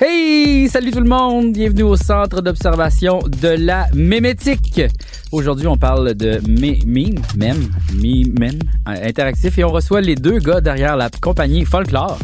Hey, salut tout le monde, bienvenue au centre d'observation de la mémétique. Aujourd'hui, on parle de mime, mème, mime, interactif et on reçoit les deux gars derrière la compagnie Folklore,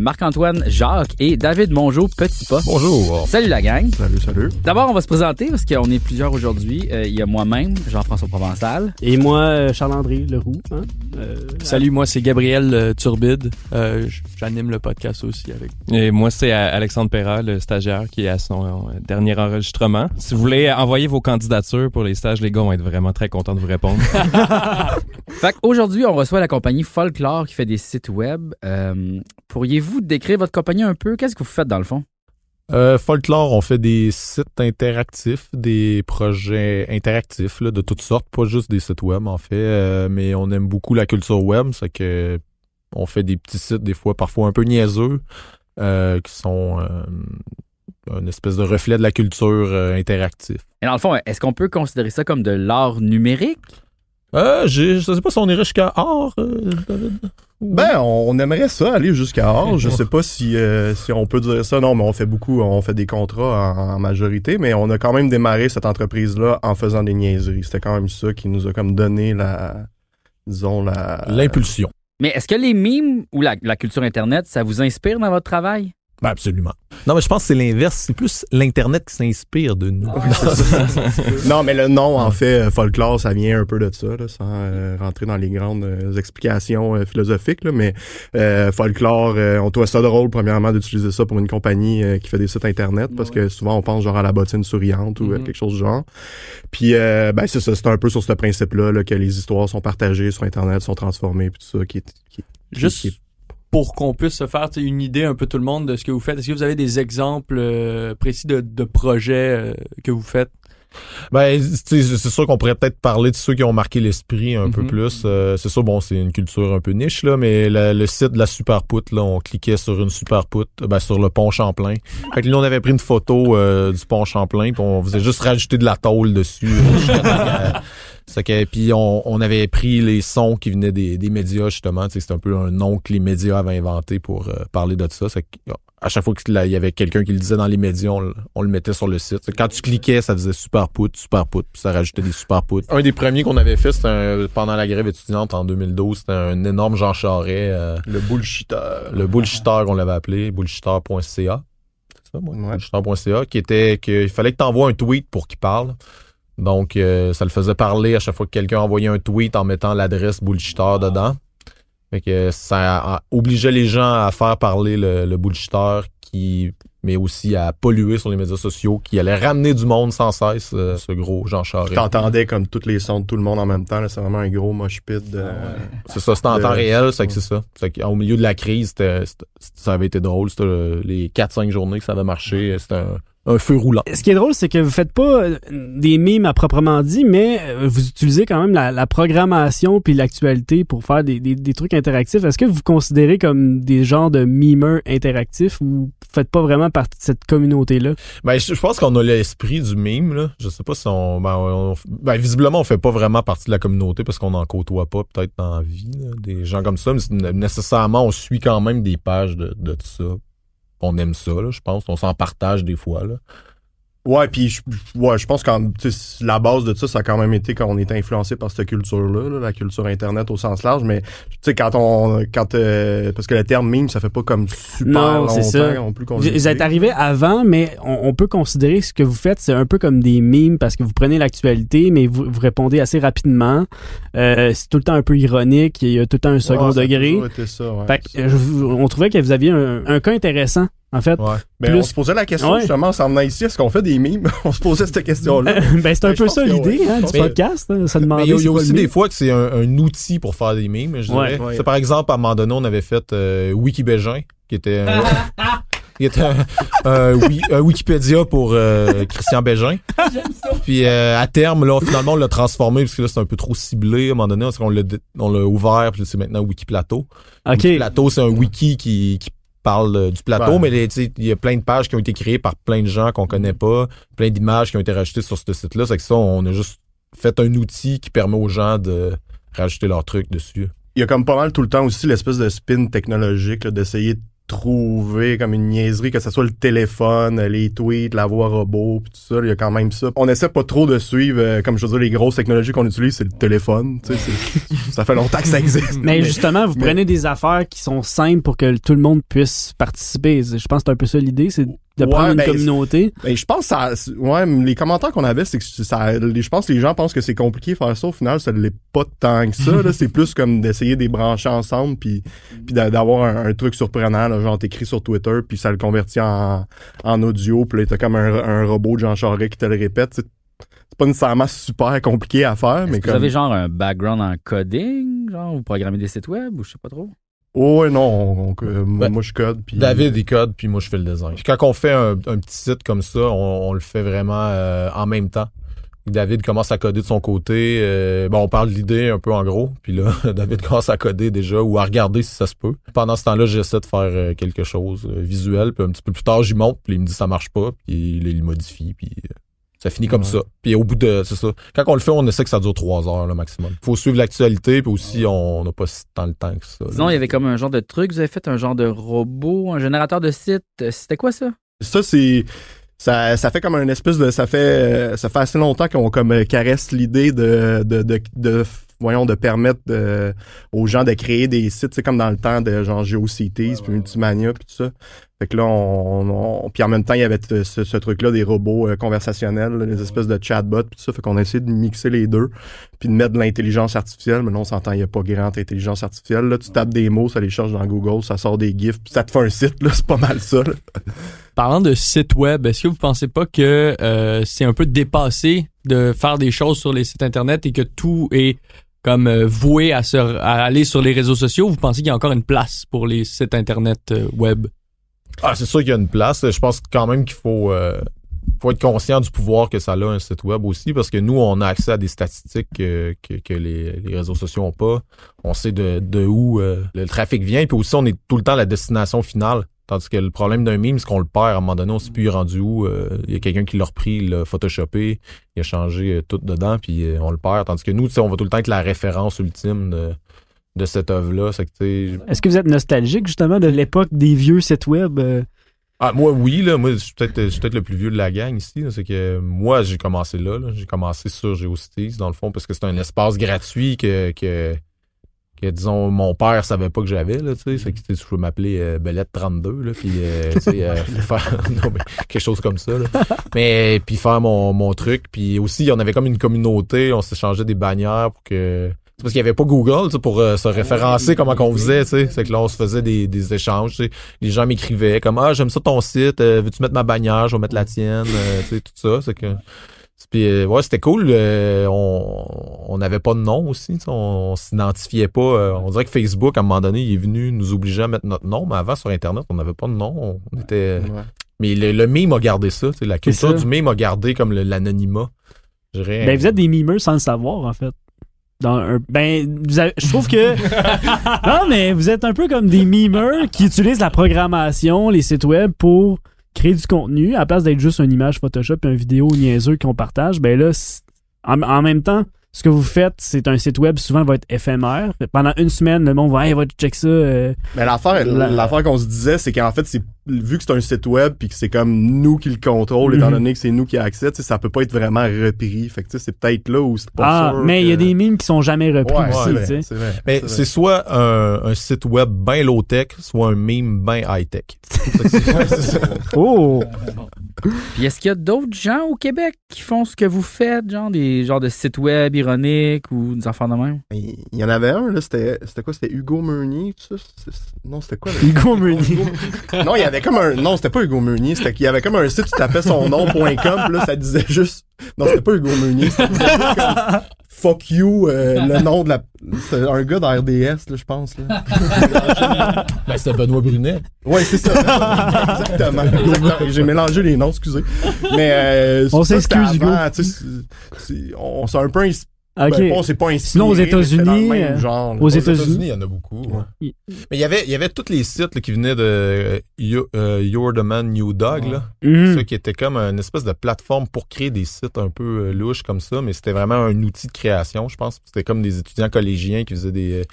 Marc-Antoine Jacques et David Mongeau Petit Pas. Bonjour. Salut la gang. Salut, salut. D'abord, on va se présenter parce qu'on est plusieurs aujourd'hui. Euh, il y a moi-même, Jean-François Provençal. Et moi, euh, Charles-André Leroux. Hein? Euh, Salut, moi c'est Gabriel euh, Turbide. Euh, J'anime le podcast aussi avec. Et moi, c'est euh, Alexandre Perra, le stagiaire qui est à son euh, dernier enregistrement. Si vous voulez envoyer vos candidatures pour les stages, les gars vont être vraiment très contents de vous répondre. Fait qu'aujourd'hui, on reçoit la compagnie Folklore qui fait des sites web. Pourriez-vous décrire votre compagnie un peu? Qu'est-ce que vous faites dans le fond? Euh, Folklore, on fait des sites interactifs, des projets interactifs là, de toutes sortes, pas juste des sites web en fait, euh, mais on aime beaucoup la culture web, c'est que on fait des petits sites des fois parfois un peu niaiseux, euh, qui sont une espèce de reflet de la culture interactive. Et dans le fond, est-ce qu'on peut considérer ça comme de l'art numérique? Euh, je sais pas si on irait jusqu'à art, euh, David. Ben, on, aimerait ça, aller jusqu'à Or. Je sais pas si, euh, si on peut dire ça. Non, mais on fait beaucoup, on fait des contrats en, en majorité, mais on a quand même démarré cette entreprise-là en faisant des niaiseries. C'était quand même ça qui nous a comme donné la, disons, la... L'impulsion. Mais est-ce que les mimes ou la, la culture Internet, ça vous inspire dans votre travail? Ben absolument. Non, mais je pense que c'est l'inverse. C'est plus l'Internet qui s'inspire de nous. non, mais le nom, en fait, euh, folklore, ça vient un peu de ça, là, sans euh, rentrer dans les grandes euh, explications euh, philosophiques, là, mais euh, folklore, euh, on trouve ça drôle, premièrement, d'utiliser ça pour une compagnie euh, qui fait des sites Internet, parce que souvent, on pense genre à la bottine souriante ou Mhm. quelque chose du genre. Puis, euh, ben, c'est ça, c'est un peu sur ce principe-là là, que les histoires sont partagées sur Internet, sont transformées, puis tout ça, qui est... Qui, qui- Juste qui est- pour qu'on puisse se faire une idée un peu tout le monde de ce que vous faites. Est-ce que vous avez des exemples euh, précis de, de projets euh, que vous faites? Ben, c'est sûr qu'on pourrait peut-être parler de ceux qui ont marqué l'esprit un peu Mhm. plus. Euh, c'est sûr, bon, c'est une culture un peu niche, là, mais le, le site de la Super Poutre, là, on cliquait sur une Super Poutre, ben, sur le pont Champlain. Fait que là, on avait pris une photo euh, du pont Champlain, puis on faisait juste rajouter de la tôle dessus. euh, c'est que, puis on, on avait pris les sons qui venaient des, des médias, justement. Tu sais, C'est un peu un nom que les médias avaient inventé pour euh, parler de ça. C'est que, à chaque fois qu'il y avait quelqu'un qui le disait dans les médias, on, le- on le mettait sur le site. C'est que Quand tu cliquais, ça faisait super poutre, super puis ça rajoutait des super poutres. Un des premiers qu'on avait fait, c'était un- pendant la grève étudiante en 2012. C'était un énorme Jean Charest. euh, le bullshitter. le bullshitter qu'on l'avait appelé, bullshitter.ca. C'est ça, moi? Ouais. Bullshitter.ca, qui était qu'il fallait que tu envoies un tweet pour qu'il parle. Donc, euh, ça le faisait parler à chaque fois que quelqu'un envoyait un tweet en mettant l'adresse bullshitter dedans. Fait que ça obligeait les gens à faire parler le, le bullshitter qui mais aussi à polluer sur les médias sociaux, qui allait ramener du monde sans cesse, euh, ce gros Jean Charest. T'entendais comme tous les sons de tout le monde en même temps. là. C'est vraiment un gros mosh pit. De... C'est ça, c'était en de- temps réel, c'est que c'est ça. C'est qu'au milieu de la crise, c'était- c'était- ça avait été drôle. C'était euh, les 4-5 journées que ça avait marché. C'était un, un feu roulant. Ce qui est drôle, c'est que vous faites pas euh, des mimes à proprement dit, mais euh, vous utilisez quand même la, la programmation puis l'actualité pour faire des, des, des trucs interactifs. Est-ce que vous vous considérez comme des genres de mimeurs interactifs ou vous faites pas vraiment partie de cette communauté-là? Ben, je, je pense qu'on a l'esprit du mime, là. Je sais pas si on, ben, on- ben, visiblement, on fait pas vraiment partie de la communauté parce qu'on n'en côtoie pas, peut-être, dans la vie, là, des gens comme ça, mais nécessairement, on suit quand même des pages de, de tout ça. On aime ça, je pense. On s'en partage des fois. Ouais, puis je, ouais, je pense que la base de ça, ça a quand même été quand on était influencé par cette culture-là, là, la culture Internet au sens large. Mais tu sais, quand on, quand euh, parce que le terme meme, ça fait pas comme super Non, longtemps c'est ça. non plus qu'on Vous, êtes arrivé avant, mais on, on peut considérer ce que vous faites, c'est un peu comme des mimes parce que vous prenez l'actualité, mais vous, vous répondez assez rapidement. Euh, c'est tout le temps un peu ironique, il y a tout le temps un second Ouais, ça degré. ça, ouais. Fait que, je- on trouvait que vous aviez un, un cas intéressant En fait, Ouais. Ben, Plus- on se posait la question Ouais. justement en s'en venant ici, est-ce qu'on fait des mimes? on se posait cette question-là. ben, c'est un Ben, peu ça l'idée ouais. hein, du podcast. hein, ça demandait il y a, il y a c'est quoi aussi des fois que c'est un, un outil pour faire des mimes, je Ouais, dirais. ouais. C'est par exemple, à un moment donné, on avait fait euh, Wikibégin, qui était un, qui était un, un wi- un Wikipédia pour euh, Christian Bégin. Puis euh, à terme, là, finalement, on l'a transformé parce que là, c'est un peu trop ciblé. À un moment donné, on l'a ouvert, puis c'est maintenant Wikiplateau. Ok. Wikiplateau, c'est un wiki qui, qui parle euh, du plateau, Ouais. mais il y a plein de pages qui ont été créées par plein de gens qu'on connaît pas, plein d'images qui ont été rajoutées sur ce site-là. C'est que ça, on a juste fait un outil qui permet aux gens de rajouter leurs trucs dessus. Il y a comme pas mal tout le temps aussi l'espèce de spin technologique d'essayer de trouver comme une niaiserie, que ce soit le téléphone, les tweets, la voix robot, pis tout ça, il y a quand même ça. On essaie pas trop de suivre, euh, comme je veux dire, les grosses technologies qu'on utilise, c'est le téléphone. tu sais, c'est- ça fait longtemps que ça existe. Mais justement, vous mais- prenez des affaires qui sont simples pour que tout le monde puisse participer. Je pense que c'est un peu ça l'idée, c'est de Ouais, prendre une ben, communauté. Ben, je pense que ça, ouais, les commentaires qu'on avait, c'est que ça, les- je pense que les gens pensent que c'est compliqué de faire ça. Au final, ça ne l'est pas tant que ça. là. c'est plus comme d'essayer de les brancher ensemble, puis, puis d'a- d'avoir un, un truc surprenant, là, genre t'écris sur Twitter, puis ça le convertit en, en audio, puis là t'as comme un, un robot de Jean Charest qui te le répète. C'est c'est pas nécessairement super compliqué à faire, mais que comme. vous avez genre un background en coding? Genre, vous programmez des sites web ou je sais pas trop? Oh, ouais, non, on- on- euh, moi, Ben, moi, je code. Puis... David il code, puis moi je fais le design. Puis quand on fait un, un petit site comme ça, on, on le fait vraiment euh, en même temps. David commence à coder de son côté. euh, bon, on parle de l'idée un peu en gros. Puis là, David commence à coder déjà ou à regarder si ça se peut. Pendant ce temps-là, j'essaie de faire euh, quelque chose euh, visuel. Puis un petit peu plus tard, j'y monte. Puis il me dit ça marche pas. Puis il, il modifie. Puis euh, ça finit comme Ouais. ça. Puis au bout de, c'est ça. Quand on le fait, on essaie que ça dure trois heures le maximum. Faut suivre l'actualité. Puis aussi, on n'a pas si tant le temps que ça. là. Sinon, il y avait comme un genre de truc. Vous avez fait un genre de robot, un générateur de site. C'était quoi ça? Ça, c'est. Ça, ça fait comme un espèce de. Ça fait, ça fait assez longtemps qu'on comme caresse l'idée de, de, de, de, voyons, de permettre de- aux gens de créer des sites, c'est comme dans le temps de genre GeoCities, puis Multimania, puis tout ça. Fait que là, on, on- puis en même temps, il y avait ce, ce truc-là des robots euh, conversationnels, là, des espèces de chatbots, puis tout ça. Fait qu'on a essayé de mixer les deux, puis de mettre de l'intelligence artificielle. Mais là, on s'entend, il n'y a pas grande intelligence artificielle. Là, tu tapes des mots, ça les cherche dans Google, ça sort des gifs, puis ça te fait un site. Là, c'est pas mal ça. là. Parlant de site web, est-ce que vous pensez pas que euh, c'est un peu dépassé de faire des choses sur les sites internet et que tout est comme euh, voué à, se, à aller sur les réseaux sociaux? Vous pensez qu'il y a encore une place pour les sites internet euh, web? Ah, c'est sûr qu'il y a une place. Je pense quand même qu'il faut, euh, faut être conscient du pouvoir que ça a un site web aussi, parce que nous, on a accès à des statistiques que, les, réseaux sociaux n'ont pas. On sait de, où le trafic vient, puis aussi on est tout le temps la destination finale. Tandis que le problème d'un meme, c'est qu'on le perd à un moment donné, on sait plus rendu où. euh, Il y a quelqu'un qui l'a repris, il l'a photoshopé, il a changé euh, tout dedans, puis euh, on le perd. Tandis que nous, on va tout le temps être la référence ultime de, de cette œuvre-là. Est-ce que vous êtes nostalgique justement de l'époque des vieux sites web? Ah, moi, oui, là. Moi, je suis peut-être, le plus vieux de la gang ici. C'est que moi, j'ai commencé là. là. J'ai commencé sur GeoCities, dans le fond, parce que c'est un espace gratuit que, que, que, disons, mon père savait pas que j'avais, là, tu sais. C'est que, je peux m'appeler euh, Belette 32, là, puis, euh, tu sais, euh, faire, non, mais quelque chose comme ça, là. Mais, puis faire mon, mon truc. Puis aussi, on avait comme une communauté, on s'échangeait des bannières pour que... C'est parce qu'il y avait pas Google, tu sais, pour euh, se référencer comment qu'on faisait, tu sais. C'est que là, on se faisait des, des échanges, tu sais. Les gens m'écrivaient comme, ah, j'aime ça ton site, euh, veux-tu mettre ma bannière, je vais mettre la tienne, euh, tu sais, tout ça. C'est que... Puis, euh, ouais, c'était cool. euh, on on n'avait pas de nom aussi. On, on s'identifiait pas. euh, on dirait que Facebook, à un moment donné, il est venu nous obliger à mettre notre nom. Mais avant, sur Internet, on n'avait pas de nom. On était... Ouais. Mais le, le meme a gardé ça. tu sais, La culture ça. du meme a gardé comme l'anonymat. Ben, vous êtes des mimeurs sans le savoir, en fait. Dans un, ben, vous avez- je trouve que. non, mais vous êtes un peu comme des mimeurs qui utilisent la programmation, les sites web pour créer du contenu. À la place d'être juste une image Photoshop et une vidéo niaiseux qu'on partage, ben là, en, en même temps, ce que vous faites, c'est un site web, souvent, va être éphémère. Pendant une semaine, le monde va, hey, va check ça. euh, Mais l'affaire, La- l'affaire qu'on se disait, c'est qu'en fait, c'est vu que c'est un site web puis que c'est comme nous qui le contrôle, Mhm. étant donné que c'est nous qui a accès, tu sais, ça peut pas être vraiment repris. Fait que tu sais, c'est peut-être là où c'est pas ah, sûr mais il y a des mimes qui sont jamais repris Ouais, aussi, c'est tu vrai, sais. c'est vrai. Mais c'est soit un, un site web bien low-tech, soit un meme bien high-tech. Ouais, c'est ça. Oh! Puis est-ce qu'il y a d'autres gens au Québec qui font ce que vous faites, genre des genres de sites web ironiques ou des enfants de même? Il y en avait un, là, c'était c'était quoi? C'était Hugo Meunier, ça? Non, c'était quoi? là? Hugo Meunier. Non, il y avait comme un... Non, c'était pas Hugo Meunier, c'était qu'il y avait comme un site, tu tapais son nom.com, puis là, ça disait juste... Non, c'était pas Hugo Meunier, ça disait juste comme... Fuck you, euh, le nom de la... C'était un gars d'RDS, là, je pense, là. Ben, c'était Benoît Brunet. Ouais, c'est ça. Exactement. Exactement. J'ai mélangé les noms, excusez. Mais euh, On s'excuse, Hugo. avant, c'est- c'est- on s'est un peu ins- Ok. ben, pas, on s'est pas inspiré. Sinon, aux États-Unis, euh, aux États-Unis. il y en a beaucoup. ouais. Mais il y avait, il y avait tous les sites là, qui venaient de euh, You- euh, You're the Man New Dog, là. Mhm. Ça qui était comme une espèce de plateforme pour créer des sites un peu euh, louches comme ça, mais c'était vraiment un outil de création, je pense. C'était comme des étudiants collégiens qui faisaient des euh,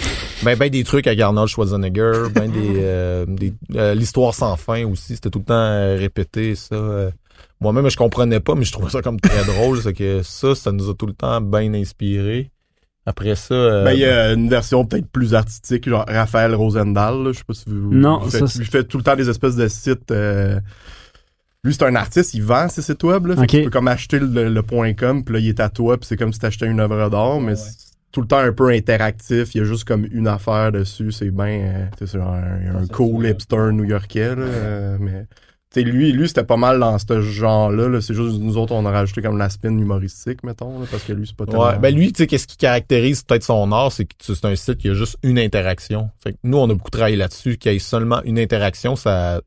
ben, ben des trucs avec Arnold Schwarzenegger, ben des, euh, des euh, l'histoire sans fin aussi, c'était tout le temps répété ça. Euh. Moi-même je comprenais pas, mais je trouvais ça comme très drôle, c'est que ça ça nous a tout le temps bien inspiré. Après ça euh, Ben, il y a une version peut-être plus artistique, genre Raphaël Rosendahl, là, je sais pas si vous... Non, il ça, fait, c'est- lui fait tout le temps des espèces de sites... euh, Lui, c'est un artiste, il vend ses sites web, là. Fait Ok. que Tu peux comme acheter le, le point .com, puis là, il est à toi, puis c'est comme si t'achetais une œuvre d'art, mais c'est tout le temps un peu interactif. Il y a juste comme une affaire dessus. C'est bien... c'est genre un, un cool hipster new-yorkais, là. euh, mais... Tu sais, lui, lui c'était pas mal dans ce genre-là. -là, c'est juste nous autres, on a rajouté comme la spin humoristique, mettons, là, parce que lui, c'est pas tellement... Ouais, ben lui, tu sais, qu'est-ce qui caractérise peut-être son art, c'est que c'est un site qui a juste une interaction. Fait que nous, on a beaucoup travaillé là-dessus, qu'il y ait seulement une interaction, ça.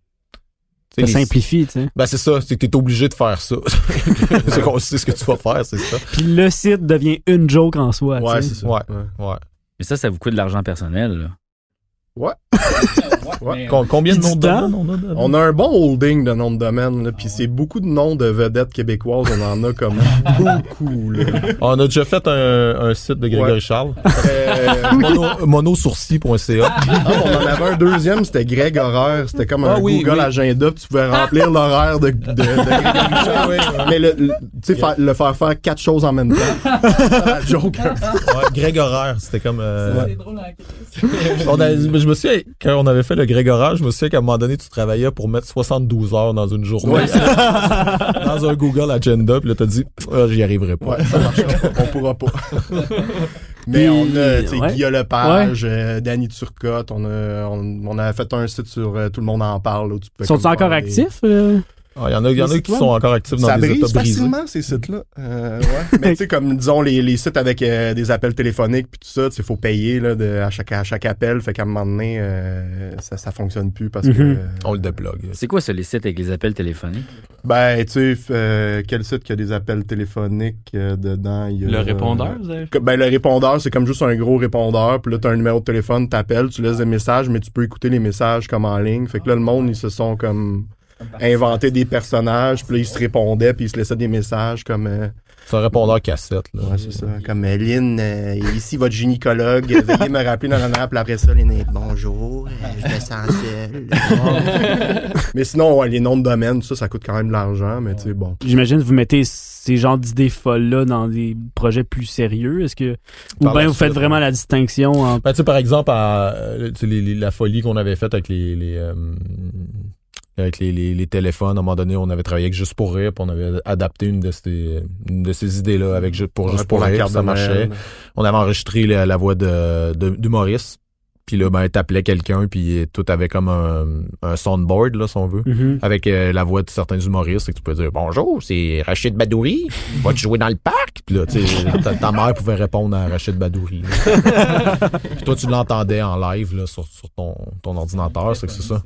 Ça les- simplifie, tu sais. Ben c'est ça, c'est que t'es obligé de faire ça. c'est qu'on sait ce que tu vas faire, c'est ça. Puis le site devient une joke en soi. Ouais, tu sais. c'est ça. Ouais, Ouais. ouais. Mais ça, ça vous coûte de l'argent personnel, là. Ouais. Ouais. Com- combien de noms de du temps? domaine on a de- On a un bon holding de noms de domaine, là, puis c'est beaucoup de noms de vedettes québécoises, on en a comme beaucoup, là. On a déjà fait un, un site de Grégory Ouais. Charles. Euh, Mono, monosourcil.ca. ah, on en avait un deuxième, c'était Greg Horaire, c'était comme un Ah oui, Google oui. Agenda, puis tu pouvais remplir l'horaire de, de, de Grégory Charles. Mais le, le- tu sais, faire- le faire faire quatre choses en même temps. C'est ça, la joke. Ouais, Greg Horaire, c'était comme... euh, C'est drôle, hein, on a- je me souviens, quand on avait fait le Greg Horaire, je me souviens qu'à un moment donné, tu travaillais pour mettre 72 heures dans une journée. dans un Google Agenda, puis là, t'as dit, Ah, j'y arriverai pas. Ouais, ça marche pas. On pourra pas. Mais on a, tu sais, ouais. Guillaume Lepage, euh, Danny Turcotte, on a, on, on a fait un site sur euh, Tout le monde en parle. Là, où tu peux Sont-ils encore actifs? euh? Ah, Il y en a, il y en a qui sont encore actifs dans Ça des brise états brisés. facilement, ces sites-là. Euh, ouais. Mais tu sais, comme, disons, les, les sites avec euh, des appels téléphoniques puis tout ça, tu sais, faut payer là, de, à, chaque, à chaque appel. Fait qu'à un moment donné, euh, ça, ça fonctionne plus parce que... Mhm. euh, On le déplogue. C'est quoi ça, les sites avec les appels téléphoniques? ben, tu sais, euh, quel site qui a des appels téléphoniques euh, dedans? Il y a, Le répondeur, vous avez Ben, le répondeur, c'est comme juste un gros répondeur. Puis là, t'as un numéro de téléphone, t'appelles, tu laisses des messages, mais tu peux écouter les messages comme en ligne. Fait que là, le monde, ils se sont comme inventé des personnages. Puis là, ils se répondaient, puis ils se laissaient des messages comme... euh, C'est un répondeur cassette. Là. ouais, c'est ça. Comme euh, Lynn, euh, ici votre gynécologue, veuillez me rappeler dans la puis après ça, Lynn est bonjour, euh, je me sens seul. mais sinon, ouais, les noms de domaine, ça, ça coûte quand même de l'argent, mais tu sais, bon. J'imagine que vous mettez ces genres d'idées folles-là dans des projets plus sérieux. Est-ce que. Ou bien vous faites vraiment la distinction entre. Ben, tu sais, par exemple, à, tu sais, les- les- la folie qu'on avait faite avec les, les, euh, avec les, les, les téléphones, à un moment donné, on avait travaillé avec Juste pour rire, puis on avait adapté une de ces, une de ces idées-là avec Ju- pour Ouais, Juste pour, la rire, carte ça de marchait. On avait enregistré la, la voix de, de, d'humoriste. Puis là, ben, t'appelais quelqu'un, puis tout avait comme un, un soundboard, là, si on veut. Mhm. Avec euh, la voix de certains humoristes, et que tu peux dire Bonjour, c'est Rachid Badouri, vas-tu jouer dans le parc? Puis là, ta, ta mère pouvait répondre à Rachid Badouri. Puis toi, tu l'entendais en live là, sur, sur ton, ton ordinateur, c'est que c'est ça.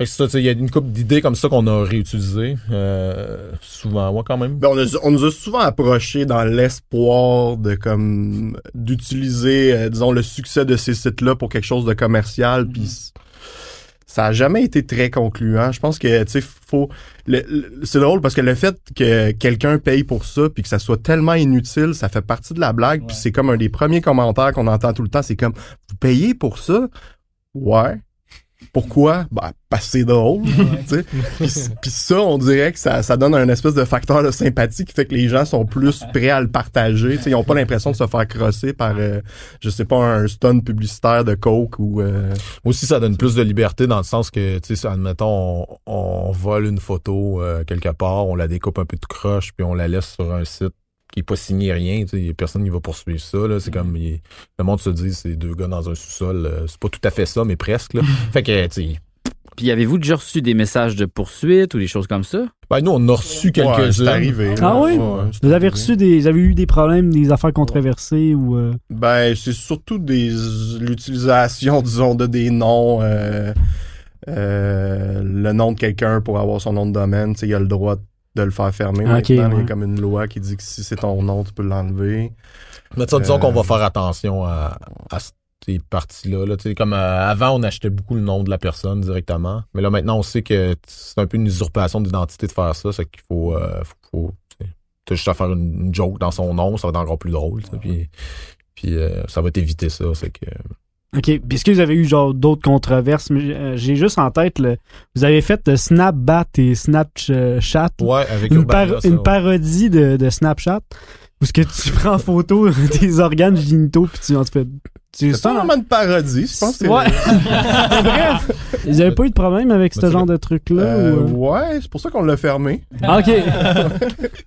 Il y a une couple d'idées comme ça qu'on a réutilisées, euh, souvent, ouais, quand même. Ben, on, a- on nous a souvent approché dans l'espoir de comme d'utiliser, euh, disons, le succès de ces sites-là pour quelque chose de commercial, puis c- ça a jamais été très concluant. Je pense que, tu sais, faut... le- le- c'est drôle parce que le fait que quelqu'un paye pour ça, puis que ça soit tellement inutile, ça fait partie de la blague, puis c'est comme un des premiers commentaires qu'on entend tout le temps, c'est comme, vous payez pour ça? Ouais. Pourquoi? Ben, parce que c'est drôle. tu sais. Puis puis ça, on dirait que ça, ça donne un espèce de facteur de sympathie qui fait que les gens sont plus prêts à le partager. Tu sais, ils ont pas l'impression de se faire crosser par, euh, je sais pas, un stun publicitaire de Coke ou... euh, Moi aussi, ça donne plus de liberté dans le sens que, tu sais, admettons, on, on vole une photo euh, quelque part, on la découpe un peu de croche, puis on la laisse sur un site qui est pas signé rien, personne qui va poursuivre ça, là. C'est comme, il- le monde se dit, c'est deux gars dans un sous-sol. euh, c'est pas tout à fait ça, mais presque, là. fait que, tu Puis avez-vous déjà reçu des messages de poursuite ou des choses comme ça? ben, nous, on a reçu ouais, quelques-uns. c'est arrivé. Ah là. oui? Ouais, Vous avez reçu des. Vous avez eu des problèmes, des affaires controversées ou. euh, Ben, c'est surtout des l'utilisation, disons, de des noms. euh, euh, le nom de quelqu'un pour avoir son nom de domaine, tu sais, il a le droit de le faire fermer. Ok, maintenant. Il y a comme une loi qui dit que si c'est ton nom, tu peux l'enlever. Mais sais, disons Euh, qu'on va faire attention à, à ces parties-là. Là. Tu sais, Comme euh, avant, on achetait beaucoup le nom de la personne directement. Mais là, maintenant, on sait que c'est un peu une usurpation d'identité de faire ça. C'est qu'il faut, euh, faut, faut tu sais, t'as juste à faire une, une joke dans son nom, ça va être encore plus drôle. Puis, puis euh, ça va t'éviter ça. C'est que OK. Puis est-ce que vous avez eu genre d'autres controverses? Euh, J'ai juste en tête, le, vous avez fait de Snapbat et Snapchat. Ouais, avec une, Urbana, par- ça, une ouais. parodie de, de Snapchat. Où ce que tu prends en photo des organes génitaux puis tu en fais. C'est vraiment une parodie, je pense. que Ouais. Bref, vous avez pas eu de problème avec ce genre de truc-là? Euh, ou, euh? ouais, c'est pour ça qu'on l'a fermé. Ah, OK.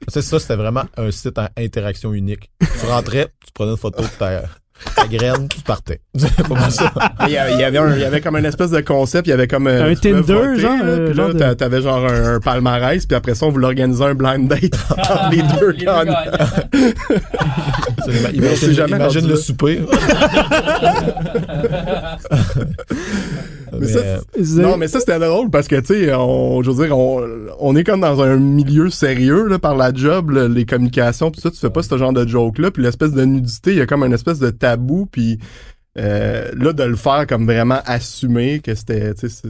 C'est ça, c'était vraiment un site à interaction unique. Tu rentrais, tu prenais une photo de ta, ta graine, tu partais. C'est pas mal ça. Il y, avait, il y avait un- il y avait comme une espèce de concept, il y avait comme euh, Un pouvais Tinder, voter, genre, euh, puis là, de- t'a- t'avais genre un, un palmarès, puis après ça, on voulait organiser un blind date entre les deux Imagine, jamais imagine le souper. Mais ça, Non, mais ça, c'était drôle parce que, tu sais, on, je veux dire, on, on est comme dans un milieu sérieux, là, par la job, là, les communications, pis ça, tu fais pas ce genre de joke-là, puis l'espèce de nudité, il y a comme une espèce de tabou, puis euh, là, de le faire comme vraiment assumer que c'était, tu sais,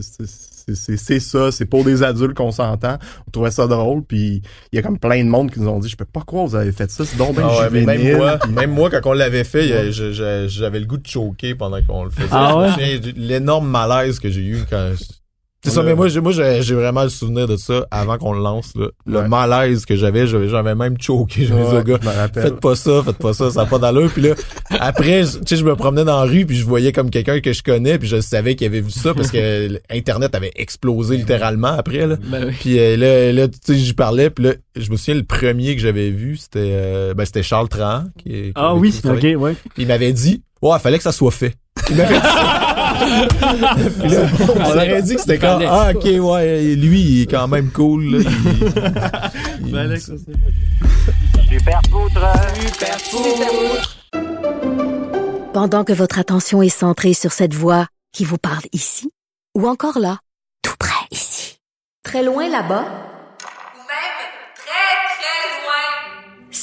c'est- ça, c'est pour des adultes qu'on s'entend. On trouvait ça drôle, puis il y a comme plein de monde qui nous ont dit, je peux pas croire que vous avez fait ça, c'est donc bien Ah ouais, même moi, même moi, quand on l'avait fait, j'avais le goût de choquer pendant qu'on le faisait. Ah ouais? L'énorme malaise que j'ai eu quand. C'est ça, mais moi, j'ai, moi, j'ai vraiment le souvenir de ça avant qu'on le lance, là. Le Ouais. malaise que j'avais, j'avais, j'avais même choqué. Je me disais au gars, faites pas ça, faites pas ça, ça n'a pas d'allure. Puis là, après, je- tu sais, je me promenais dans la rue, puis je voyais comme quelqu'un que je connais, puis je savais qu'il avait vu ça parce que Internet avait explosé littéralement après, là. Ben oui. Puis euh, là, là tu sais, j'y parlais, puis là, je me souviens, le premier que j'avais vu, c'était euh, ben, c'était Charles Tran. Qui, qui- Ah oui. OK, ouais. Il m'avait dit, ouais, fallait que ça soit fait. Il m'avait dit ça. Puis là, on aurait dit que c'était quand ah ok ouais lui il est quand même cool là. Il- il- Super poutre. Pendant que votre attention est centrée sur cette voix qui vous parle ici, ou encore là, tout près ici, très loin là-bas, Ou même très, très loin.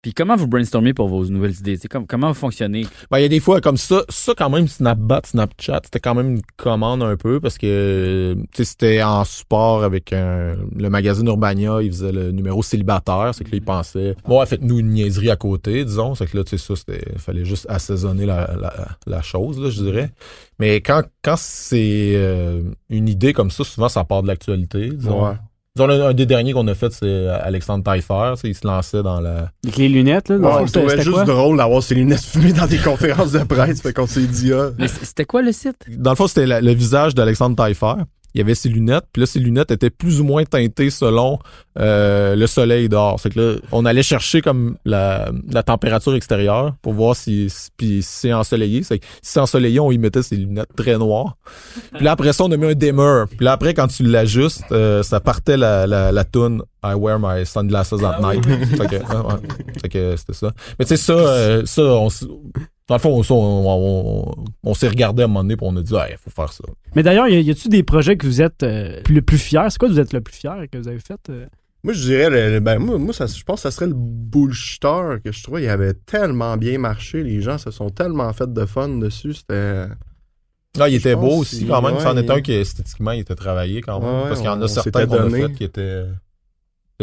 Puis comment vous brainstormez pour vos nouvelles idées? Comme, comment vous fonctionnez? Ben, il y a des fois comme ça, ça quand même Snapchat, Snapchat, c'était quand même une commande un peu parce que tu sais c'était en support avec un- le magazine Urbania, il faisait le numéro célibataire, c'est que là il pensait bon, faites-nous une niaiserie à côté, disons, c'est que là tu sais ça c'était fallait juste assaisonner la, la, la chose là, je dirais. Mais quand quand c'est euh, une idée comme ça, souvent ça part de l'actualité, disons. Ouais. Un, un des derniers qu'on a fait, c'est Alexandre Taillefer. Il se lançait dans la. Avec les lunettes, là. Ouais, c'était- juste quoi? drôle d'avoir ses lunettes fumées dans des conférences de presse, fait qu'on s'est dit, ah, Mais c'était quoi le site? Dans le fond, c'était la- le visage d'Alexandre Taillefer. Il y avait ses lunettes, puis là, ses lunettes étaient plus ou moins teintées selon euh, le soleil dehors. C'est que là, on allait chercher comme la, la température extérieure pour voir si, si, puis si c'est ensoleillé. C'est que si c'est ensoleillé, on y mettait ses lunettes très noires. Puis là, après ça, on a mis un dimmer. Puis là, après, quand tu l'ajustes, euh, ça partait la, la, la toune I wear my sunglasses at night. Fait que, ouais, que c'était ça. Mais tu sais, ça, euh, ça, on, dans le fond, on, on, on, on s'est regardé à un moment donné, puis on a dit, il faut faire ça. Mais d'ailleurs, y a- y a-tu des projets que vous êtes euh, plus- le plus fiers? C'est quoi que vous êtes le plus fier que vous avez fait? euh? Moi, je dirais, le- le- ben, moi, moi ça, je pense que ça serait le bullshitter que je trouvais. Il avait tellement bien marché. Les gens se sont tellement fait de fun dessus. C'était. Ah, il était beau aussi, quand même. ouais, C'en est il- un qui, esthétiquement, il était travaillé quand même. Ouais, parce qu'il y en a on certains qu'on a fait qui étaient étaient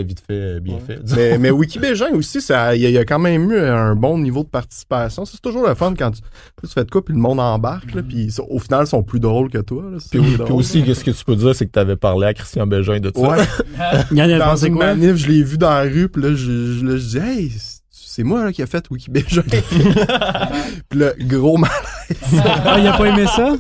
vite fait, euh, bien fait. mais, mais Wikibégin aussi, ça, il y, a- il y a quand même eu un bon niveau de participation. Ça, C'est toujours le fun quand tu, tu fais de quoi, puis le monde embarque, là, puis au final, ils sont plus drôles que toi. Là, Puis, aussi, là. ce que tu peux dire, c'est que tu avais parlé à Christian Bégin de ça. Ouais. Il y en a Dans une quoi? manif, je l'ai vu dans la rue, puis là, je, je, là, je dis, hey, c'est moi là, qui a fait Wikibégin. puis là, gros malaise. Ah, il a pas aimé ça?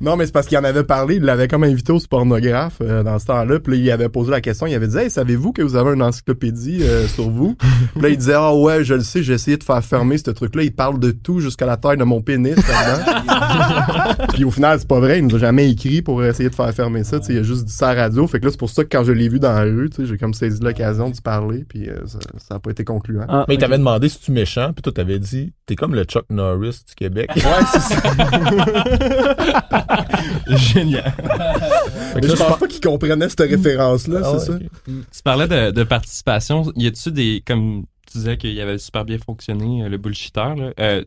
Non, mais c'est parce qu'il en avait parlé, il l'avait comme invité au pornographe euh, dans ce temps-là. Puis là, il avait posé la question, il avait dit Hey, savez-vous que vous avez une encyclopédie euh, sur vous? Puis là, il disait Ah ouais, je le sais, j'ai essayé de faire fermer ce truc-là. Il parle de tout jusqu'à la taille de mon pénis là-dedans. Puis au final, c'est pas vrai, il nous a jamais écrit pour essayer de faire fermer ça. Tu sais, il a juste dit ça à la radio. Fait que là, c'est pour ça que quand je l'ai vu dans la rue, tu sais, j'ai comme saisi l'occasion de parler, puis euh, ça, ça a pas été concluant. Ah, Mais il t'avait demandé si tu es méchant, puis toi, t'avais dit, t'es comme le Chuck Norris du Québec. Ouais, c'est Génial. Fait Mais que je là, pense pas qu'il comprenait cette référence-là, Ah c'est ouais, ça? ok. Tu parlais de, de participation. Y a-tu des. Comme tu disais qu'il avait super bien fonctionné, euh, le bullshitter, là, euh,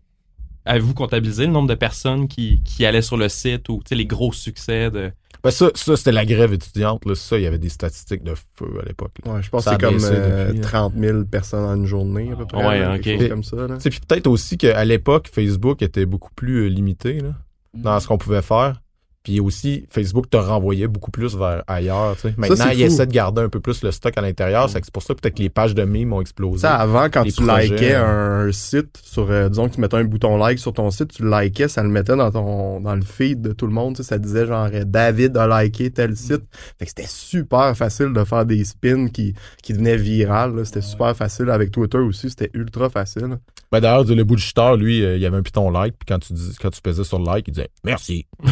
avez-vous comptabilisé le nombre de personnes qui, qui allaient sur le site ou tu sais, les gros succès de. Ben ça, ça c'était la grève étudiante. Là. Ça, il y avait des statistiques de feu à l'époque. Ouais, je pense que c'est comme euh, depuis, là. 30 000 personnes en une journée, à peu près. Ouais, là, quelque chose comme ça. Puis peut-être aussi qu'à l'époque, Facebook était beaucoup plus euh, limité là, dans ce qu'on pouvait faire. Puis aussi, Facebook te renvoyait beaucoup plus vers ailleurs. tu sais. Maintenant, il fou. essaie de garder un peu plus le stock à l'intérieur. C'est que c'est pour ça peut-être que les pages de mimes ont explosé. Ça, avant, quand Les tu projets, likais un site sur, euh, disons que tu mettais un bouton like sur ton site, tu le likais, ça le mettait dans ton, dans le feed de tout le monde, tu sais, ça disait genre, euh, David a liké tel site. Fait que c'était super facile de faire des spins qui, qui devenaient virales. C'était super facile. Avec Twitter aussi, c'était ultra facile. Ben, D'ailleurs, le bullshitter, lui, euh, il y avait un piton like. Puis quand tu, dis, quand tu pesais sur like, il disait merci.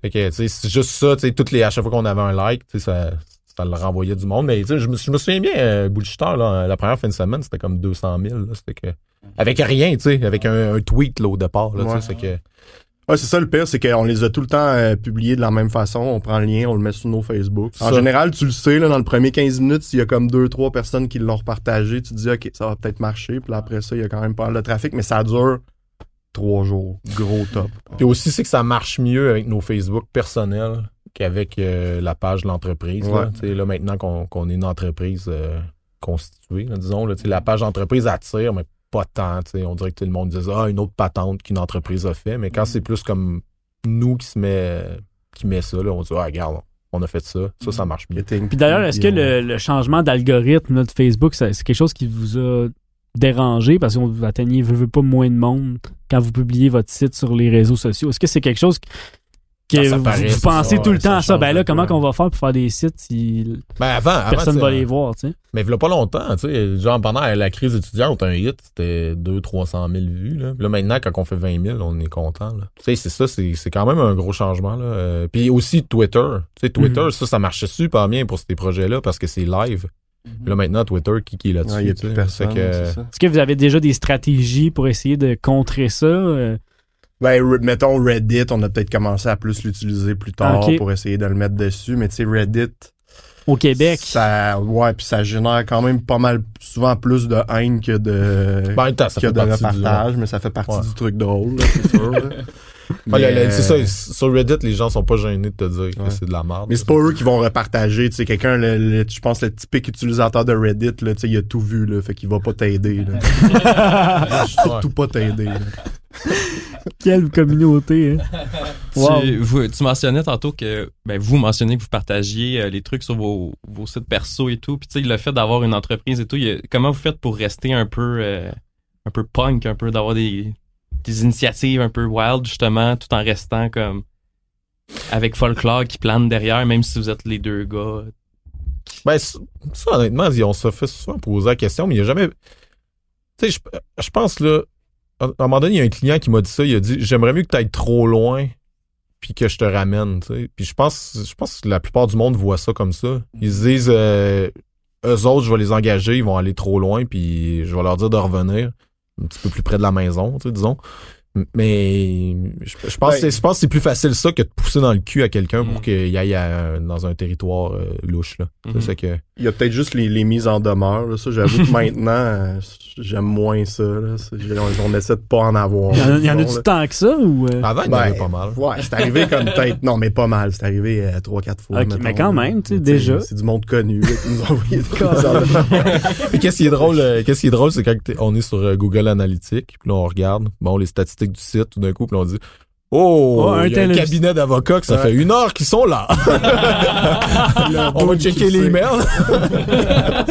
fait que, c'est juste ça. Tu sais, toutes les, à chaque fois qu'on avait un like, tu sais, ça, ça le renvoyait du monde. Mais tu sais, je me, je me souviens bien, euh, bullshitter, là, la première fin de semaine, c'était comme 200 000. là. C'était que, avec rien, tu sais, avec un, un tweet là, au départ. Là, tu sais, c'est que, Ouais, c'est ça le pire, c'est qu'on les a tout le temps euh, publiés de la même façon. On prend le lien, on le met sur nos Facebook. En Ça. général, tu le sais, là, dans le premier 15 minutes, s'il y a comme deux, trois personnes qui l'ont repartagé, tu te dis, OK, ça va peut-être marcher. Puis là, après ça, il y a quand même pas mal de trafic, mais ça dure trois jours. Gros top. Puis aussi, c'est que ça marche mieux avec nos Facebook personnels qu'avec euh, la page de l'entreprise. Ouais. Là. Maintenant qu'on est une entreprise euh, constituée, là, disons, là, la page d'entreprise attire, mais pas tant. On dirait que tout le monde dit Ah, une autre patente qu'une entreprise a fait. Mais quand c'est plus comme nous qui se met qui met ça, là, on dit Ah, regarde, on a fait ça. Ça, ça marche mieux. Puis d'ailleurs, est-ce que le, le changement d'algorithme de Facebook, c'est quelque chose qui vous a dérangé parce que vous atteignez veut, veut pas moins de monde quand vous publiez votre site sur les réseaux sociaux? Est-ce que c'est quelque chose que ça vous, paraît, vous c'est pensez ça, tout le temps à ça? Ben là, comment qu'on va faire pour faire des sites si Ben avant, avant, personne sais, va les voir, tu sais? Mais il y a pas longtemps, tu sais, genre pendant la crise étudiante, un hit, c'était 200-300 000 vues. Là. Là, maintenant, quand on fait 20 000, on est content. là. Tu sais, c'est ça, c'est c'est quand même un gros changement. Là. Euh, puis aussi Twitter. Tu sais, Twitter, Mhm. ça, ça marchait super bien pour ces projets-là parce que c'est live. Puis là, maintenant, Twitter, qui, qui est là-dessus? Ouais, il y a tu plus sais? personne, Fait que- c'est ça. Est-ce que vous avez déjà des stratégies pour essayer de contrer ça? Euh, Ben, mettons Reddit, on a peut-être commencé à plus l'utiliser plus tard pour essayer de le mettre dessus, mais tu sais, Reddit. Au Québec. Ça, ouais, puis ça génère quand même pas mal, souvent plus de haine que de, Ben, ça que de repartage, mais ça fait partie Ouais. du truc drôle, là, c'est sûr. là. Ouais, c'est ça, sur Reddit, les gens sont pas gênés de te dire que Ouais. c'est de la merde. Mais c'est pas eux qui vont repartager, tu sais, quelqu'un, le, le- je pense, le typique utilisateur de Reddit, là, tu sais, il a tout vu, là, fait qu'il va pas t'aider, là. Il va Surtout pas t'aider, là. Quelle communauté, hein? Wow. Tu, vous- tu mentionnais tantôt que ben, vous mentionnez que vous partagiez euh, les trucs sur vos, vos sites perso et tout. Puis tu sais, le fait d'avoir une entreprise et tout, a- comment vous faites pour rester un peu euh, un peu punk, un peu d'avoir des, des initiatives un peu wild justement, tout en restant comme avec folklore qui plane derrière, même si vous êtes les deux gars? Ben, ça, honnêtement, on se fait souvent poser la question, mais il n'y a jamais. Tu sais, je, je pense, là, à un moment donné, il y a un client qui m'a dit ça. Il a dit J'aimerais mieux que tu ailles trop loin, puis que je te ramène. Puis je pense, je pense que la plupart du monde voit ça comme ça. Ils se disent euh, Eux autres, je vais les engager, ils vont aller trop loin, puis je vais leur dire de revenir un petit peu plus près de la maison, disons. Mais je, je pense, Ben- que c'est- je pense que c'est plus facile ça que de pousser dans le cul à quelqu'un pour Mm. qu'il aille à- dans un territoire euh, louche. Là. Mhm. C'est que Il y a peut-être juste les, les mises en demeure. là. Ça, j'avoue que maintenant, euh, j'aime moins ça. Là. On, on essaie de pas en avoir. Il y en a, il y en a Sinon, du temps que ça ou. euh? Avant, il y en Ben, avait pas mal. Ouais, c'est arrivé comme peut-être. Non, mais pas mal. C'est arrivé euh, trois, quatre fois. Ok, mettons, mais quand même, tu sais, déjà. C'est du monde connu là, qui nous a envoyé des mises en demeure. Mais qu'est-ce qui est drôle, euh, qu'est-ce qui est drôle, c'est quand on est sur euh, Google Analytics, puis là on regarde, bon, les statistiques du site, tout d'un coup, puis on dit, oh, Oh, un y a un tel- cabinet d'avocats que ça Ouais. fait une heure qu'ils sont là. on va checker les mails.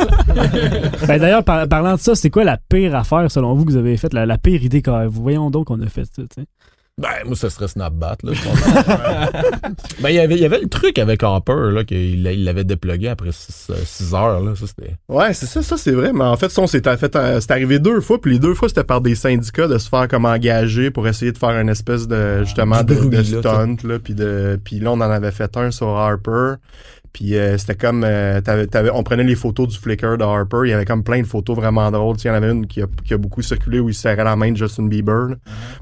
Ben, D'ailleurs, par- parlant de ça, c'est quoi la pire affaire selon vous que vous avez faite, la, la pire idée que vous voyons donc qu'on a fait ça. Ben, moi, ce serait Snapbat, là, je pense. ben, il y avait, il y avait le truc avec Hopper, là, qu'il l'a- il l'avait déplugué après 6 heures, là, ça, c'était... Ouais, c'est ça, ça c'est vrai. Mais en fait, ça, euh, c'est arrivé deux fois, puis les deux fois, c'était par des syndicats de se faire comme engager pour essayer de faire une espèce de justement du de, bruit, de là, stunt, là, puis de, puis là, on en avait fait un sur Harper. Puis euh, c'était comme euh, t'avais- t'avais- on prenait les photos du Flickr de Harper, il y avait comme plein de photos vraiment drôles. Il y en avait une qui a, qui a beaucoup circulé où il serrait la main de Justin Bieber. là.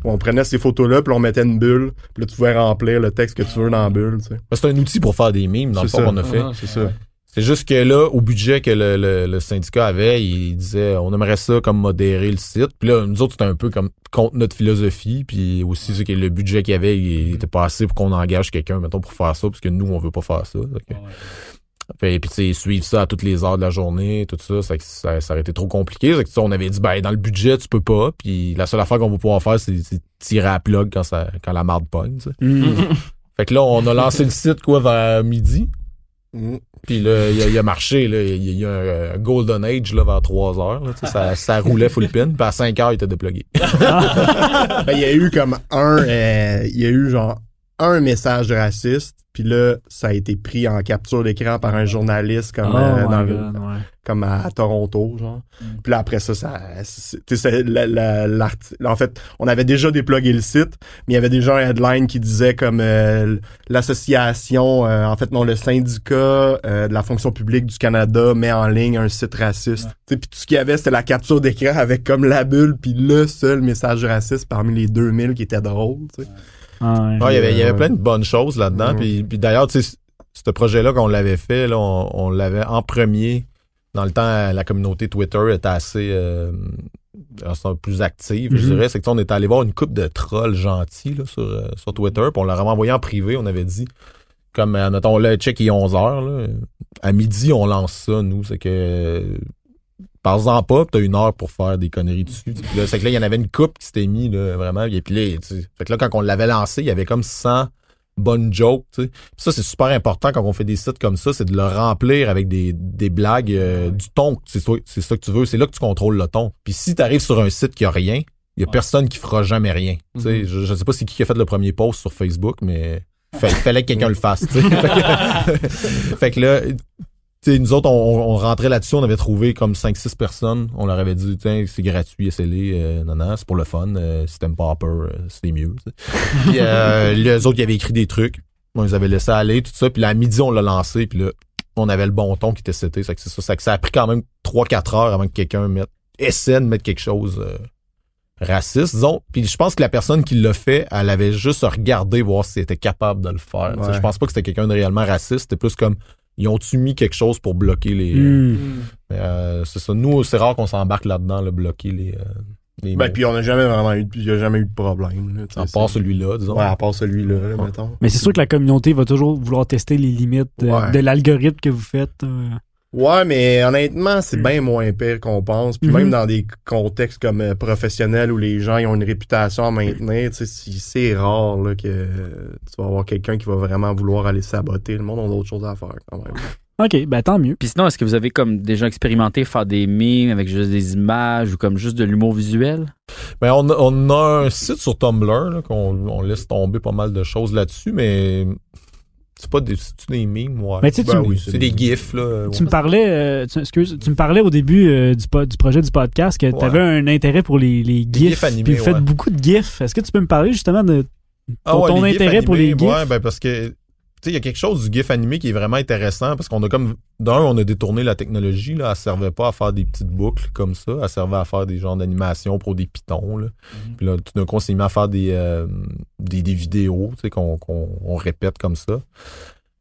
Où on prenait ces photos-là, puis on mettait une bulle, puis là tu pouvais remplir le texte que tu veux dans la bulle. Tu sais. Ben, c'est un outil pour faire des mimes, dans le C'est fond, ça. qu'on a fait. Ah, c'est ça. C'est juste que là, au budget que le, le- le syndicat avait, il disait on aimerait ça comme modérer le site. Puis là, nous autres, c'était un peu comme contre notre philosophie. Puis aussi, c'est que le budget qu'il y avait, il était pas assez pour qu'on engage quelqu'un, mettons, pour faire ça, parce que nous, on veut pas faire ça. Fait, puis tu sais, suivre ça à toutes les heures de la journée, tout ça, ça, ça, ça aurait été trop compliqué. Que, on avait dit ben dans le budget, tu peux pas. Puis la seule affaire qu'on va pouvoir faire, c'est tirer à la plug quand ça quand la marde pogne. tu sais. Fait que là, on a lancé le site quoi vers midi. Mm. Puis là, il a, il a marché, là. Il y a, a un, un golden age là, vers 3 heures. Là, tu sais, ça, ça roulait full pin. Puis à 5 heures, il était déplugué. Ben, il y a eu comme un, euh, il y a eu genre un message raciste, puis là, ça a été pris en capture d'écran par un journaliste comme, Oh euh, dans le- God, ouais. comme à, à Toronto, genre. Puis là, après ça, ça, c'est- tu sais, c'est la- la- en fait, on avait déjà déplugué le site, mais il y avait déjà un headline qui disait comme euh, l'association, euh, en fait, non, le syndicat euh, de la fonction publique du Canada met en ligne un site raciste. Tu sais, Puis tout ce qu'il y avait, c'était la capture d'écran avec comme la bulle, puis le seul message raciste parmi les 2000 qui était drôle, tu sais. Ah, ouais. Ouais, il y avait, il y avait Ouais. plein de bonnes choses là-dedans. Puis, puis d'ailleurs, tu sais, c- ce projet-là qu'on l'avait fait, là, on, on l'avait en premier. Dans le temps, la communauté Twitter était assez euh, plus active, je Mhm. dirais. C'est que on était allé voir une coupe de trolls gentils là, sur, euh, sur Twitter. Puis on leur avait envoyé en privé. On avait dit, comme, euh, mettons, là, check, il est 11 heures. Là, à midi, on lance ça, nous. C'est que... Parle-en pas, t'as une heure pour faire des conneries dessus. Puis là, c'est que là, il y en avait une coupe qui s'était mis, là, vraiment. Et puis là, fait que là, quand on l'avait lancé, il y avait comme 100 bonnes jokes, tu sais. Puis ça, c'est super important quand on fait des sites comme ça, c'est de le remplir avec des, des blagues, euh, du ton. C'est ça, c'est ça que tu veux. C'est là que tu contrôles le ton. Puis si t'arrives sur un site qui a rien, il y a personne qui fera jamais rien. Sais, je, je sais pas c'est qui qui a fait le premier post sur Facebook, mais fa- fallait que quelqu'un le fasse, fait, fait que là, tu sais, nous autres, on, on rentrait là-dessus, on avait trouvé comme 5-6 personnes. On leur avait dit, tiens, c'est gratuit, essayez-les. Euh, non, non, c'est pour le fun. Euh, si t'aimes pas Hopper, euh, c'est mieux. Puis euh, les autres, ils avaient écrit des trucs. On les avait laissés aller, tout ça. Puis là, à midi, on l'a lancé. Puis là, on avait le bon ton qui était seté. Ça, ça, ça, ça a pris quand même 3-4 heures avant que quelqu'un mette, essaie de mettre quelque chose euh, raciste, disons. Puis je pense que la personne qui l'a fait, elle avait juste regardé voir si elle était capable de le faire. Ouais. Je pense pas que c'était quelqu'un de réellement raciste. C'était plus comme ils ont-tu mis quelque chose pour bloquer les. Hmm. Mais, euh, c'est ça. Nous, c'est rare qu'on s'embarque là-dedans, là, bloquer les. euh, les Ben, mots. puis on n'a jamais vraiment eu, il y a jamais eu de problème, là, à part celui-là, disons. Ouais, à part celui-là, là, mettons. Mais c'est sûr que la communauté va toujours vouloir tester les limites Ouais. de l'algorithme que vous faites. Ouais, mais honnêtement, c'est bien moins pire qu'on pense. Puis Mhm. même dans des contextes comme euh, professionnels où les gens ils ont une réputation à maintenir, c'est rare là, que euh, tu vas avoir quelqu'un qui va vraiment vouloir aller saboter. Le monde a d'autres choses à faire quand même. OK, ben tant mieux. Puis sinon, est-ce que vous avez comme déjà expérimenté faire des mimes avec juste des images ou comme juste de l'humour visuel? Ben, on, a, on a un site sur Tumblr qu'on on laisse tomber pas mal de choses là-dessus, mais c'est pas des, des ouais. Mais tu Ben oui, c'est des gifs, là. Tu me parlais, euh, tu, excuse, tu me parlais au début euh, du, du projet du podcast que tu avais un intérêt pour les, les gifs. gifs animés, puis vous faites beaucoup de gifs. Est-ce que tu peux me parler justement de Ah ton, les intérêt pour les gifs? Ouais, ben parce que il y a quelque chose du GIF animé qui est vraiment intéressant parce qu'on a comme d'un, on a détourné la technologie là, elle servait pas à faire des petites boucles comme ça, elle servait à faire des genres d'animation pour des pitons là. Puis là tout d'un coup on s'est mis à faire des euh, des, des vidéos, tu sais qu'on qu'on on répète comme ça.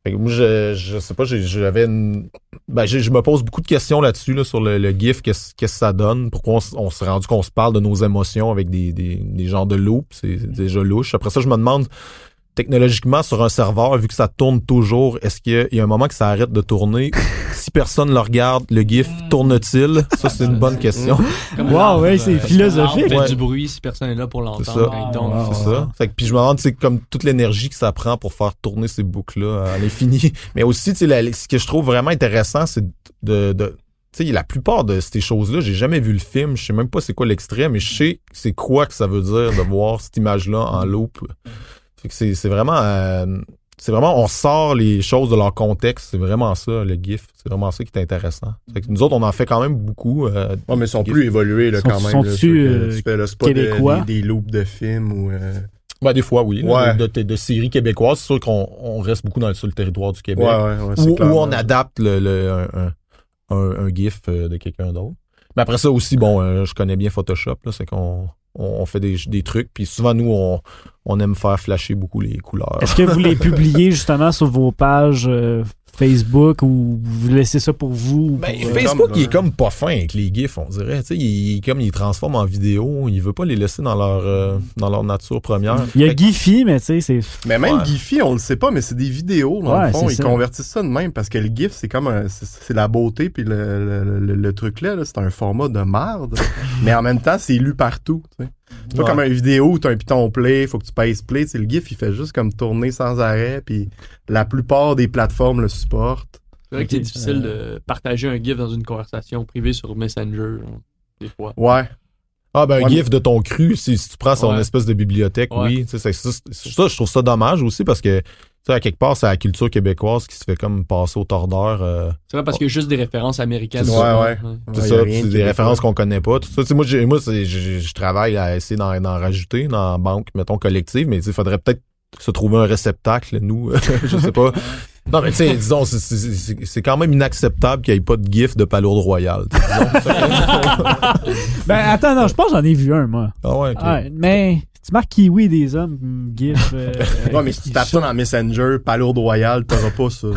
Fait que moi, je, je sais pas, j'avais une... Ben, je me pose beaucoup de questions là-dessus, là, sur le, le GIF, qu'est-ce qu'est-ce que ça donne, pourquoi on, on s'est rendu qu'on se parle de nos émotions avec des, des, des genres de loops, c'est c'est déjà louche. Après ça, je me demande, technologiquement, sur un serveur, vu que ça tourne toujours, est-ce qu'il y a un moment que ça arrête de tourner? si personne le regarde, le GIF tourne-t-il? Ça, c'est une bonne question. Comme Wow, ouais, c'est euh, philosophique. fait Ouais. du bruit si personne est là pour C'est l'entendre. ça. C'est ça. Fait que, puis je me demande, c'est comme toute l'énergie que ça prend pour faire tourner ces boucles-là à l'infini. Mais aussi, tu sais, ce que je trouve vraiment intéressant, c'est de, de tu sais, la plupart de ces choses-là, j'ai jamais vu le film, je sais même pas c'est quoi l'extrait, mais je sais c'est quoi que ça veut dire de voir cette image-là en loop. Fait que c'est c'est vraiment, euh, c'est vraiment, on sort les choses de leur contexte, c'est vraiment ça, le GIF. C'est vraiment ça qui est intéressant. Fait que nous autres, on en fait quand même beaucoup. euh, Ouais, mais ils sont GIF. plus évolués, là, Sont- quand même. sont-tu, là, euh, tu fais, là, c'est pas de- québécois? des, des loops de films ou. euh, Ben, des fois, oui. là, Ouais. de, de- de séries québécoises, c'est sûr qu'on on reste beaucoup dans, sur le territoire du Québec. Ouais, ouais, clair, on ouais. adapte le, le- un, un- un- un GIF de quelqu'un d'autre. Mais après ça aussi, bon, euh, je connais bien Photoshop, là, c'est qu'on on, fait des, des trucs, puis souvent, nous, on, on aime faire flasher beaucoup les couleurs. Est-ce que vous les publiez justement sur vos pages euh, Facebook ou vous laissez ça pour vous? Ben, pour, euh, Facebook, il est comme pas fin avec les GIFs, on dirait. Tu sais, il, il- comme il transforme en vidéo, il veut pas les laisser dans leur, euh, dans leur nature première. Il y a Fait que- Giphy, mais tu sais, c'est. Mais même Ouais. Giphy, on le sait pas, mais c'est des vidéos, dans Ouais, le fond. Ils ça. convertissent ça de même parce que le GIF, c'est comme un- c'est c'est la beauté, puis le, le, le- le truc là, là, c'est un format de merde. mais en même temps, c'est lu partout. tu sais. C'est pas Ouais. comme une vidéo où t'as un piton play, faut que tu pèses play. Le GIF, il fait juste comme tourner sans arrêt, puis la plupart des plateformes le supportent. C'est vrai que c'est difficile de partager un GIF dans une conversation privée sur Messenger, hein, des fois. Ouais. Ah ben un Ouais, GIF de ton cru, si, si tu prends son Ouais. espèce de bibliothèque, Ouais. oui. Ça, c'est- ça, je trouve ça dommage aussi parce que, sais, à quelque part, c'est la culture québécoise qui se fait comme passer au tordeur. euh, C'est vrai parce qu'il y a juste des références américaines. C'est Ouais, souvent, ouais. hein. c'est Ouais, ça, c'est des références qu'on connaît pas. Tout ça, moi, moi je, travaille à essayer d'en, d'en rajouter dans la banque, mettons, collective, mais il faudrait peut-être se trouver un réceptacle, nous, je sais pas. Non, mais tu sais, disons, c'est- c'est- c'est c'est quand même inacceptable qu'il n'y ait pas de GIF de Palourde Royal. tu sais, disons. Ben attends, non, je pense que j'en ai vu un, moi. ah ouais, ok. Ouais, mais tu marques Kiwi des hommes, mm, GIF. euh, Ouais, mais si tu tapes ça dans Messenger, Palourde Royal, t'auras pas ça.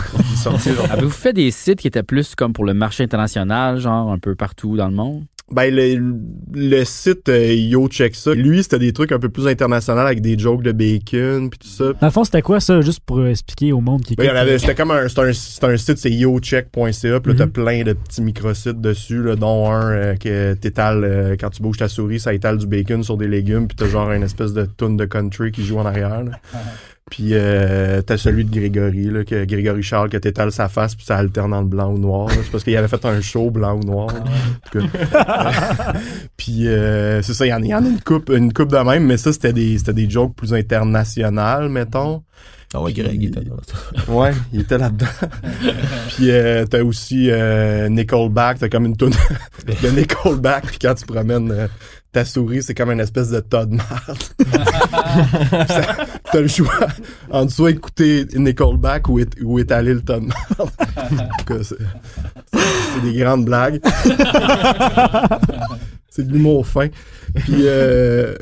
Avez-vous fait des sites qui étaient plus comme pour le marché international, genre un peu partout dans le monde? Ben, le, le site euh, Yo Check ça, lui, c'était des trucs un peu plus internationaux avec des jokes de bacon puis tout ça. Dans le fond, c'était quoi ça, juste pour euh, expliquer au monde qui Ben, écoute, c'était comme un, c'est un, un site, c'est yocheck.ca, puis là, t'as Mhm. plein de petits microsites dessus, là, dont un euh, que t'étales, euh, quand tu bouges ta souris, ça étale du bacon sur des légumes, puis t'as genre une espèce de tune de country qui joue en arrière, là. Puis euh, t'as celui de Grégory, là, que Grégory Charles, que t'étales sa face, puis ça alterne dans le blanc ou noir. là. C'est parce qu'il avait fait un show blanc ou noir. cas. puis euh, c'est ça, il y en, il y en a une coupe, une coupe de même, mais ça, c'était des, c'était des jokes plus internationales, mettons. Ah ouais, Greg, il était là. Ouais, il était là-dedans. puis euh, t'as aussi euh, Nickelback, t'as comme une toune de Nickelback, puis quand tu promènes euh, ta souris, c'est comme une espèce de tas de merde. T'as le choix entre soit écouter Nickelback ou, é- ou étaler le tas de merde. C'est des grandes blagues. c'est de l'humour fin. Puis euh,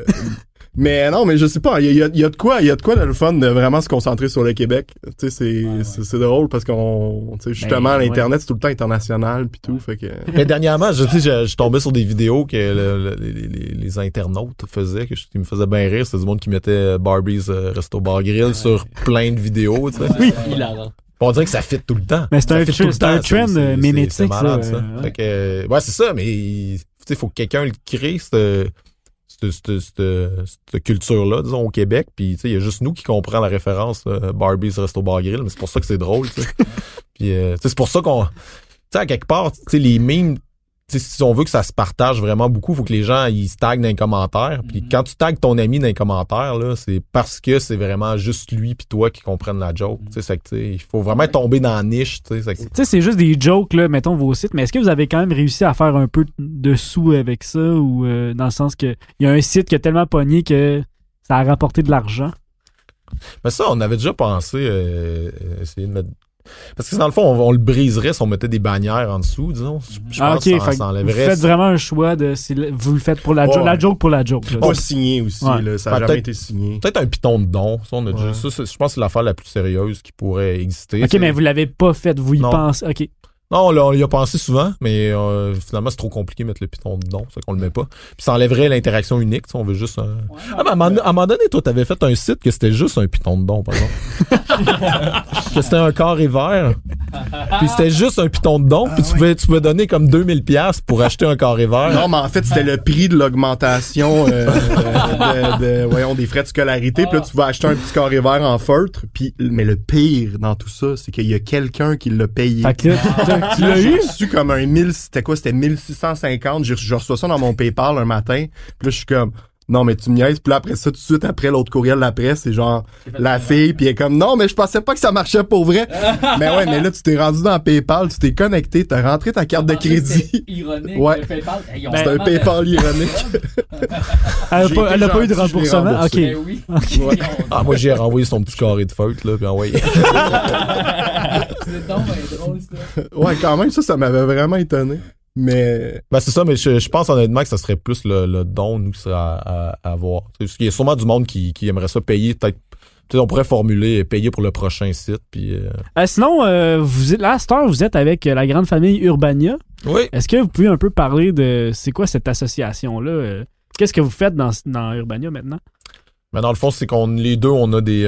mais non, mais je sais pas, il y a, y a de quoi, il y a de quoi de le fun de vraiment se concentrer sur le Québec. Tu sais, c'est c'est- c'est drôle parce qu'on, tu sais, justement, Ben, l'internet c'est tout le temps international puis tout, fait que. Mais dernièrement, je, tu sais, je, je tombais sur des vidéos que le- le- les, les- les internautes faisaient, que je- qui me faisaient bien rire. C'était du monde qui mettait Barbie's euh, Resto Bar Grill sur plein de vidéos, tu sais. Oui. Hilarant. On dirait que ça fit tout le temps. Mais c'est Ça un fit tout un trend, c'est- euh, mémétique, c'est malade, ça, ça. euh, Fait que, euh, ouais, c'est ça, mais il tu sais, faut que quelqu'un le crée, cette, cette, cette- cette culture-là, disons, au Québec. Puis, tu sais, il y a juste nous qui comprenons la référence euh, Barbie's Resto Bar Grill, mais c'est pour ça que c'est drôle, tu sais. Puis, euh, tu sais, c'est pour ça qu'on... Tu sais, à quelque part, tu sais, les sais, si on veut que ça se partage vraiment beaucoup, faut que les gens, ils se taguent dans les commentaires. Puis quand tu tagues ton ami dans les commentaires, là, c'est parce que c'est vraiment juste lui puis toi qui comprennent la joke. Que, sais, il faut vraiment tomber dans la niche, c'est juste des jokes, là, mettons vos sites, mais est-ce que vous avez quand même réussi à faire un peu de sous avec ça ou euh, dans le sens que il y a un site qui a tellement pogné que ça a rapporté de l'argent? Mais ça, on avait déjà pensé euh, euh, essayer de mettre Parce que dans le fond, on, on le briserait si on mettait des bannières en dessous, disons. Je, je Ah, pense ok, que ça, vous faites vraiment un choix de. le- Vous le faites pour la, Ouais. joke la joke pour la joke. là. Pas signé aussi, Ouais. là, ça Ben, a jamais peut-être- été signé. Peut-être un piton de don. Ça, on a déjà- Ouais. ça, c'est- je pense que c'est l'affaire la plus sérieuse qui pourrait exister. Ok, mais vous l'avez pas fait, vous y Non. pensez. Ok. Non, on, l'a- on y a pensé souvent, mais euh, finalement, c'est trop compliqué de mettre le piton dedans, c'est qu'on le met pas. Puis ça enlèverait l'interaction unique, tu sais, on veut juste... un- Ah, ben, à, un moment- à un moment donné, toi, t'avais fait un site que c'était juste un piton de don, par exemple. que c'était un carré vert, puis c'était juste un piton de don, puis tu, pouvais, tu pouvais donner comme 2000 pièces pour acheter un carré vert. Non, mais en fait, c'était le prix de l'augmentation euh, de, de- de- voyons, des frais de scolarité. Puis là, tu vas acheter un petit carré vert en feutre. Puis, mais le pire dans tout ça, c'est qu'il y a quelqu'un qui l'a payé. Fait que là, t'as- tu l'as J'ai eu? reçu comme un 1000, c'était quoi? C'était 1650. J'ai- Je reçois ça dans mon PayPal un matin. Puis là, je suis comme, non, mais tu me niaises. Puis là, après ça, tout de suite, après l'autre courriel d'après, c'est genre, la fille, puis elle est comme, non, mais je pensais pas que ça marchait pour vrai. mais ouais, mais là, tu t'es rendu dans PayPal, tu t'es connecté, t'as rentré ta carte de crédit. Ironique. Ouais. PayPal. Hey, C'est un PayPal ironique. Elle a J'ai pas, été elle a pas eu de remboursement? Ok. Ben oui. Ouais. Ah, moi, j'ai renvoyé son petit carré de feutre, là, puis envoyé. C'est donc ben. Ouais, quand même, ça, ça m'avait vraiment étonné. Mais, Ben c'est ça, mais je, je pense honnêtement que ça serait plus le, le don, nous, ça, à, à avoir. Parce qu'il y a sûrement du monde qui, qui aimerait ça payer, peut-être. on pourrait formuler payer pour le prochain site, puis... euh, Euh, sinon, euh, vous êtes, là, à cette heure, vous êtes avec la grande famille Urbania. Oui. Est-ce que vous pouvez un peu parler de c'est quoi cette association-là? Qu'est-ce que vous faites dans, dans Urbania maintenant? Mais dans le fond, c'est qu'on les deux, on a des...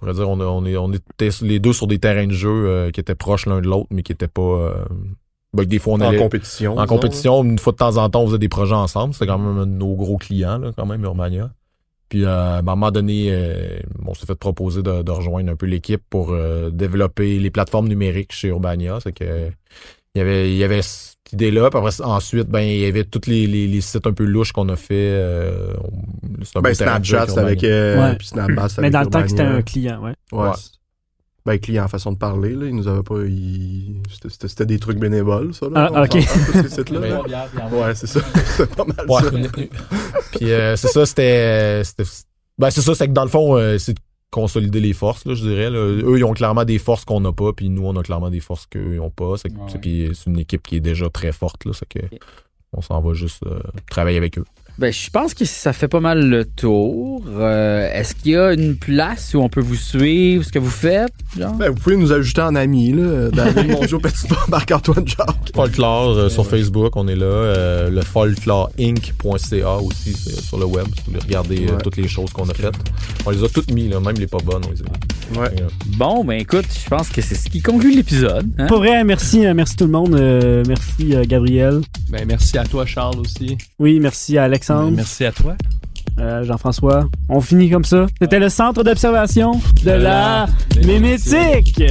pourrais dire, on, a, on, est, on était les deux sur des terrains de jeu euh, qui étaient proches l'un de l'autre, mais qui étaient pas... euh, ben, des fois, on en allait... compétition. En disons, compétition, une fois de temps en temps, on faisait des projets ensemble. C'était quand même un de nos gros clients, là, quand même, Urbania. Puis, euh, à un moment donné, euh, on s'est fait proposer de, de rejoindre un peu l'équipe pour euh, développer les plateformes numériques chez Urbania. C'est que il y avait, il y avait cette idée-là. Puis après, ensuite, ben, il y avait tous les, les, les sites un peu louches qu'on a fait. Euh, un Ben, Snapchat, c'était avec, euh, Ouais. puis Snapchat, Mais avec dans le temps que c'était un client, ouais. Ouais. Ouais. Ben, client, façon de parler, là. Ils nous avaient pas, ils- c'était- des trucs bénévoles, ça, là. Ah, ok. tous là. Ouais, c'est ça. C'était pas mal Ouais. ça. Puis euh, c'est ça, c'était. c'était- Ben c'est ça, c'est que dans le fond, euh, c'est de consolider les forces, là, je dirais. là. Eux, ils ont clairement des forces qu'on n'a pas, puis nous, on a clairement des forces qu'eux, ils ont pas. C'est Ouais. c'est- puis c'est une équipe qui est déjà très forte, là. C'est que on s'en va juste euh, travailler avec eux. Ben, je pense que ça fait pas mal le tour. Euh, Est-ce qu'il y a une place où on peut vous suivre, ce que vous faites? Genre? Ben, vous pouvez nous ajouter en amis, là. David Mongeau, Petit Marc-Antoine Jacques. Folklore euh, sur Facebook, on est là. Euh, le folkloreinc.ca aussi, c'est sur le web. Si vous voulez regarder euh, Ouais. toutes les choses qu'on a faites. On les a toutes mis, là, même les pas bonnes. On les a mis. Ouais. Euh, Bon, ben écoute, je pense que c'est ce qui conclut l'épisode. hein? Pas vrai, merci, euh, merci tout le monde. euh, merci euh, Gabriel. Ben, merci à toi, Charles, aussi. Oui, merci à Alexandre, Merci à toi. euh, Jean-François. On finit comme ça. C'était le centre d'observation de, De la la Mémétique.